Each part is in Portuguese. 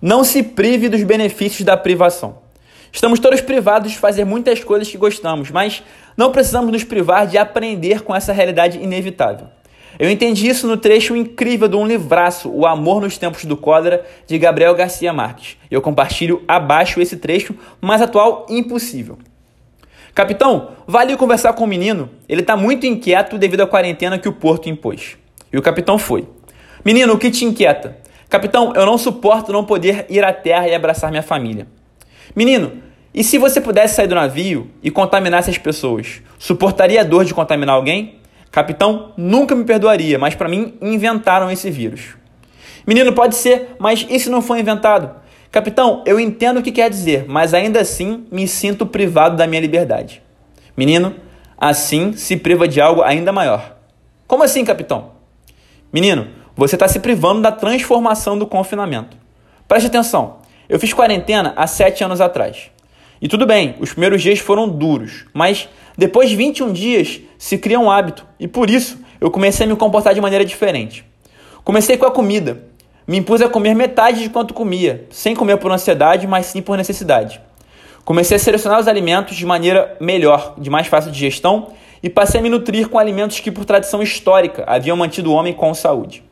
Não se prive dos benefícios da privação. Estamos todos privados de fazer muitas coisas que gostamos, mas não precisamos nos privar de aprender com essa realidade inevitável. Eu entendi isso no trecho incrível de um livraço, O Amor nos Tempos do Cólera, de Gabriel Garcia Marques. Eu compartilho abaixo esse trecho mais atual impossível. Capitão, vale conversar com o menino. Ele está muito inquieto devido à quarentena que o Porto impôs. E o capitão foi. Menino, o que te inquieta? Capitão, eu não suporto não poder ir à terra e abraçar minha família. Menino, e se você pudesse sair do navio e contaminasse as pessoas, suportaria a dor de contaminar alguém? Capitão, nunca me perdoaria, mas para mim inventaram esse vírus. Menino, pode ser, mas se não foi inventado? Capitão, eu entendo o que quer dizer, mas ainda assim me sinto privado da minha liberdade. Menino, assim se priva de algo ainda maior. Como assim, capitão? Menino, você está se privando da transformação do confinamento. Preste atenção, eu fiz quarentena há sete anos atrás. E tudo bem, os primeiros dias foram duros, mas depois de 21 dias se cria um hábito e por isso eu comecei a me comportar de maneira diferente. Comecei com a comida. Me impus a comer metade de quanto comia, sem comer por ansiedade, mas sim por necessidade. Comecei a selecionar os alimentos de maneira melhor, de mais fácil digestão, e passei a me nutrir com alimentos que, por tradição histórica, haviam mantido o homem com saúde.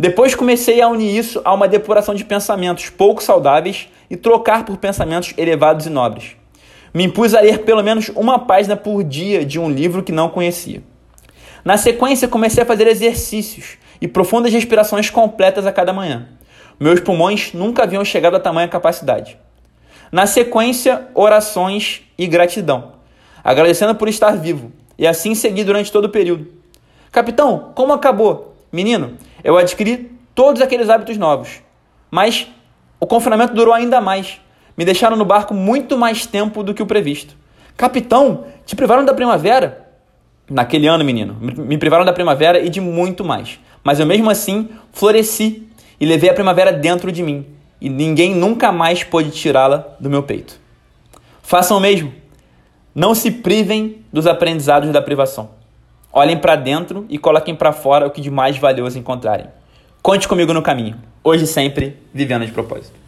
Depois comecei a unir isso a uma depuração de pensamentos pouco saudáveis e trocar por pensamentos elevados e nobres. Me impus a ler pelo menos uma página por dia de um livro que não conhecia. Na sequência, comecei a fazer exercícios e profundas respirações completas a cada manhã. Meus pulmões nunca haviam chegado a tamanha capacidade. Na sequência, orações e gratidão, agradecendo por estar vivo, e assim segui durante todo o período. Capitão, como acabou? Menino, eu adquiri todos aqueles hábitos novos, mas o confinamento durou ainda mais. Me deixaram no barco muito mais tempo do que o previsto. Capitão, te privaram da primavera? Naquele ano, menino, me privaram da primavera e de muito mais. Mas eu mesmo assim floresci e levei a primavera dentro de mim. E ninguém nunca mais pôde tirá-la do meu peito. Façam o mesmo. Não se privem dos aprendizados da privação. Olhem para dentro e coloquem para fora o que de mais valioso encontrarem. Conte comigo no caminho. Hoje sempre, vivendo de propósito.